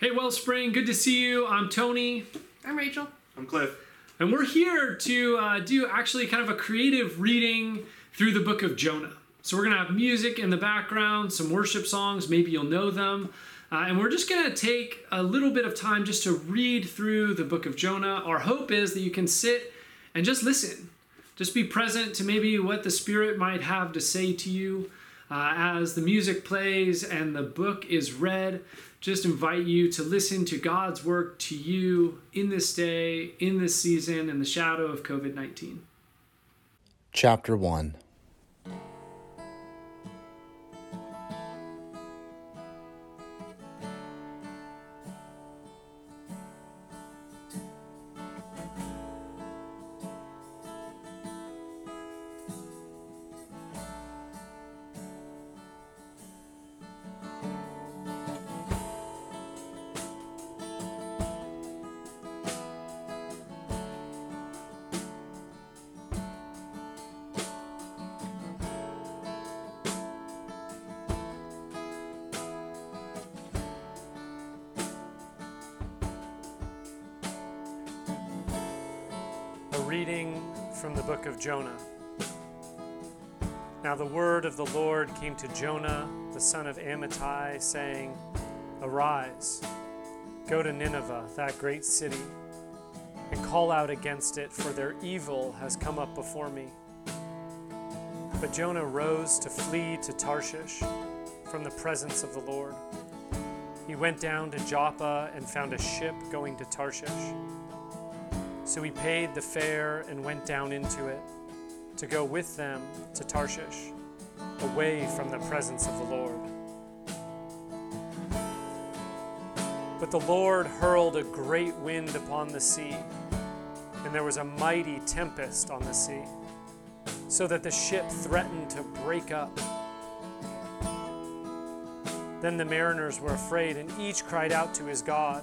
Hey, Wellspring, good to see you. I'm Tony, I'm Rachel. I'm Cliff. and we're here to uh, do actually kind of a creative reading through the book of Jonah. So, we're going to have music in the background, some worship songs, maybe you'll know them. Uh, and we're just going to take a little bit of time just to read through the book of Jonah. Our hope is that you can sit and just listen, just be present to maybe what the Spirit might have to say to you uh, as the music plays and the book is read. Just invite you to listen to God's work to you in this day, in this season, in the shadow of COVID 19. Chapter 1 reading from the book of Jonah. Now the word of the Lord came to Jonah, the son of Amittai, saying, Arise, go to Nineveh, that great city, and call out against it, for their evil has come up before me. But Jonah rose to flee to Tarshish from the presence of the Lord. He went down to Joppa and found a ship going to Tarshish. So he paid the fare and went down into it to go with them to Tarshish, away from the presence of the Lord. But the Lord hurled a great wind upon the sea, and there was a mighty tempest on the sea, so that the ship threatened to break up. Then the mariners were afraid, and each cried out to his God.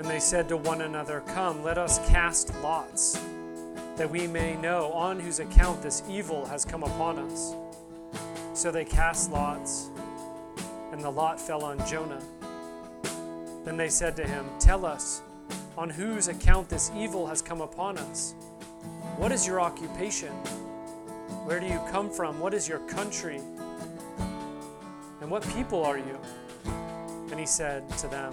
And they said to one another, Come, let us cast lots, that we may know on whose account this evil has come upon us. So they cast lots, and the lot fell on Jonah. Then they said to him, Tell us, on whose account this evil has come upon us? What is your occupation? Where do you come from? What is your country? And what people are you? And he said to them,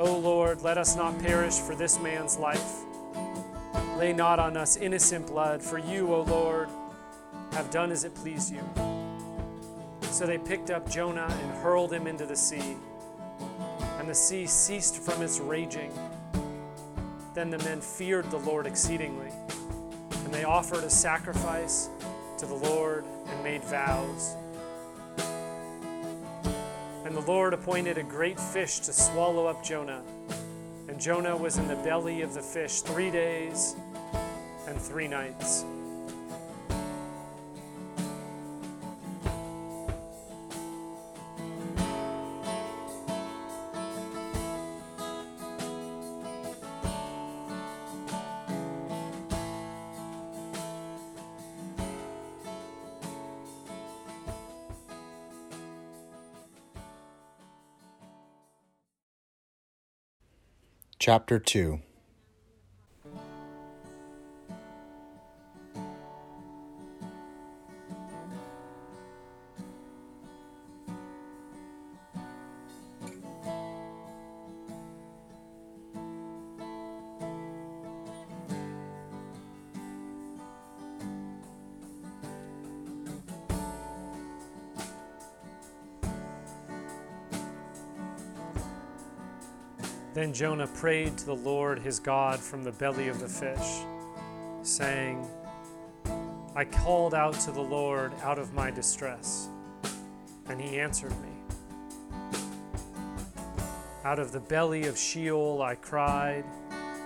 O Lord, let us not perish for this man's life. Lay not on us innocent blood, for you, O Lord, have done as it pleased you. So they picked up Jonah and hurled him into the sea, and the sea ceased from its raging. Then the men feared the Lord exceedingly, and they offered a sacrifice to the Lord and made vows. And the Lord appointed a great fish to swallow up Jonah. And Jonah was in the belly of the fish three days and three nights. Chapter 2 Then Jonah prayed to the Lord his God from the belly of the fish, saying, I called out to the Lord out of my distress, and he answered me. Out of the belly of Sheol I cried,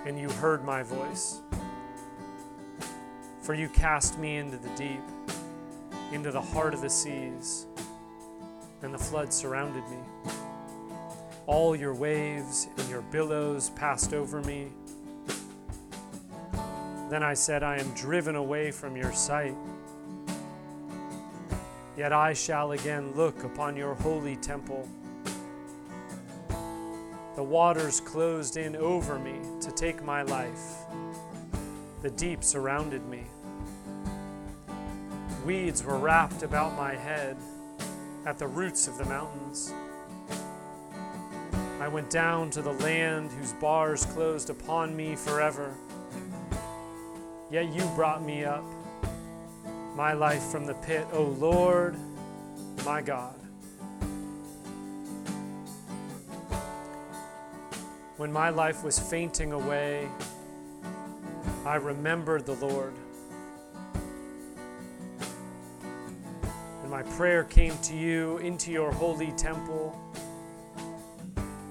and you heard my voice. For you cast me into the deep, into the heart of the seas, and the flood surrounded me. All your waves and your billows passed over me. Then I said, I am driven away from your sight. Yet I shall again look upon your holy temple. The waters closed in over me to take my life. The deep surrounded me. Weeds were wrapped about my head at the roots of the mountains. I went down to the land whose bars closed upon me forever. Yet you brought me up, my life from the pit, O Lord, my God. When my life was fainting away, I remembered the Lord. And my prayer came to you into your holy temple.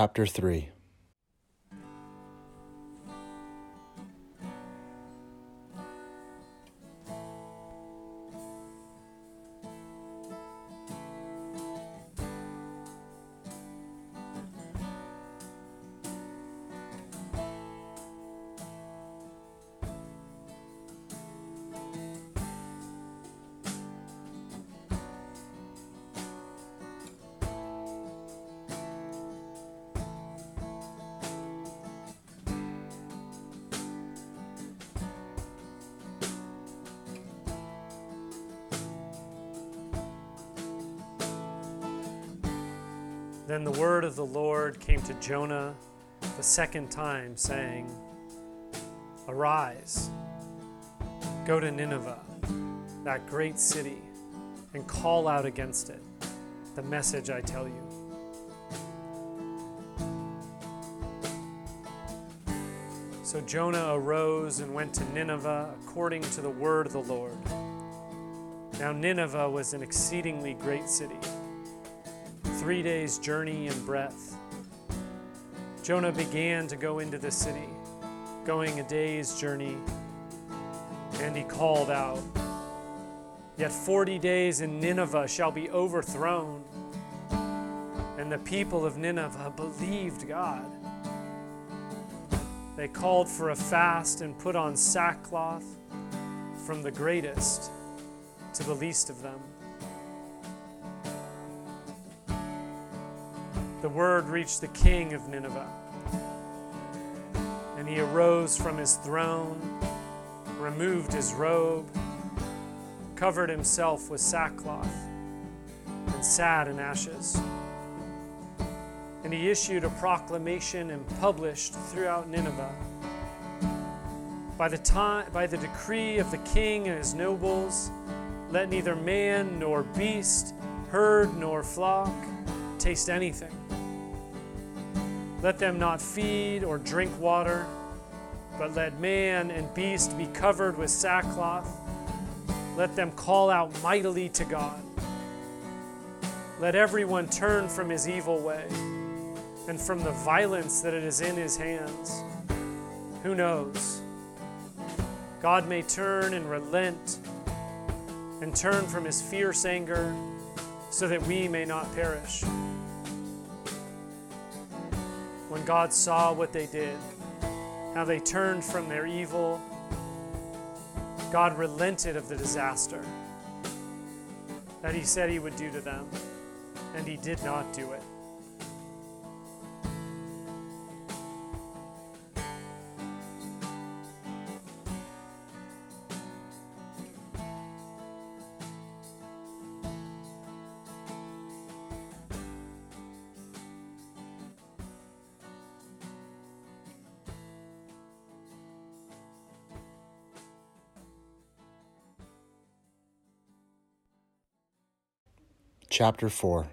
Chapter 3 Then the word of the Lord came to Jonah the second time, saying, Arise, go to Nineveh, that great city, and call out against it the message I tell you. So Jonah arose and went to Nineveh according to the word of the Lord. Now, Nineveh was an exceedingly great city three days' journey in breadth. Jonah began to go into the city, going a day's journey, and he called out, Yet forty days in Nineveh shall be overthrown. And the people of Nineveh believed God. They called for a fast and put on sackcloth from the greatest to the least of them. The word reached the king of Nineveh. And he arose from his throne, removed his robe, covered himself with sackcloth, and sat in ashes. And he issued a proclamation and published throughout Nineveh. By the, time, by the decree of the king and his nobles, let neither man nor beast herd nor flock taste anything. Let them not feed or drink water, but let man and beast be covered with sackcloth. Let them call out mightily to God. Let everyone turn from his evil way and from the violence that it is in his hands. Who knows? God may turn and relent and turn from his fierce anger so that we may not perish. When God saw what they did, how they turned from their evil, God relented of the disaster that he said he would do to them, and he did not do it. Chapter 4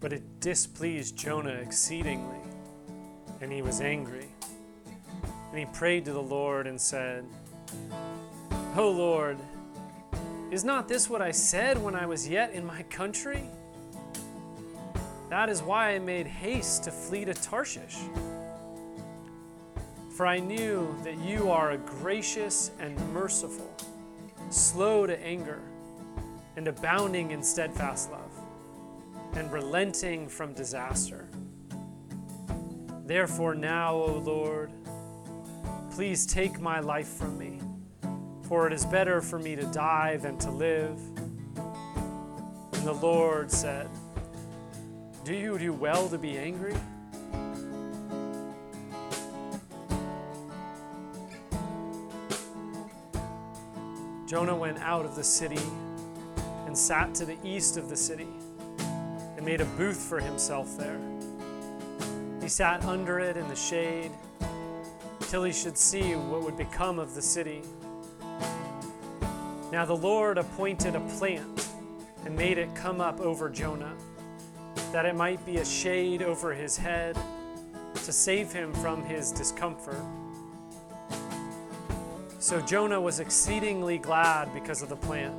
But it displeased Jonah exceedingly, and he was angry. And he prayed to the Lord and said, O Lord, is not this what I said when I was yet in my country? That is why I made haste to flee to Tarshish. For I knew that you are a gracious and merciful, slow to anger, and abounding in steadfast love, and relenting from disaster. Therefore, now, O Lord, Please take my life from me, for it is better for me to die than to live. And the Lord said, Do you do well to be angry? Jonah went out of the city and sat to the east of the city and made a booth for himself there. He sat under it in the shade till he should see what would become of the city. Now the Lord appointed a plant and made it come up over Jonah, that it might be a shade over his head to save him from his discomfort. So Jonah was exceedingly glad because of the plant.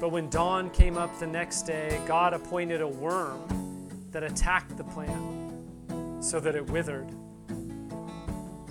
But when dawn came up the next day, God appointed a worm that attacked the plant so that it withered.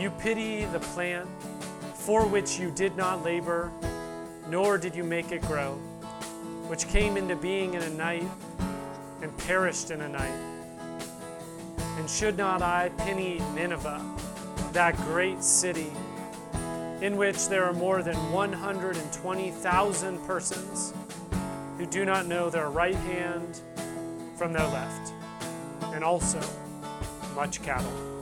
you pity the plant for which you did not labor, nor did you make it grow, which came into being in a night and perished in a night. And should not I pity Nineveh, that great city, in which there are more than 120,000 persons who do not know their right hand from their left, and also much cattle?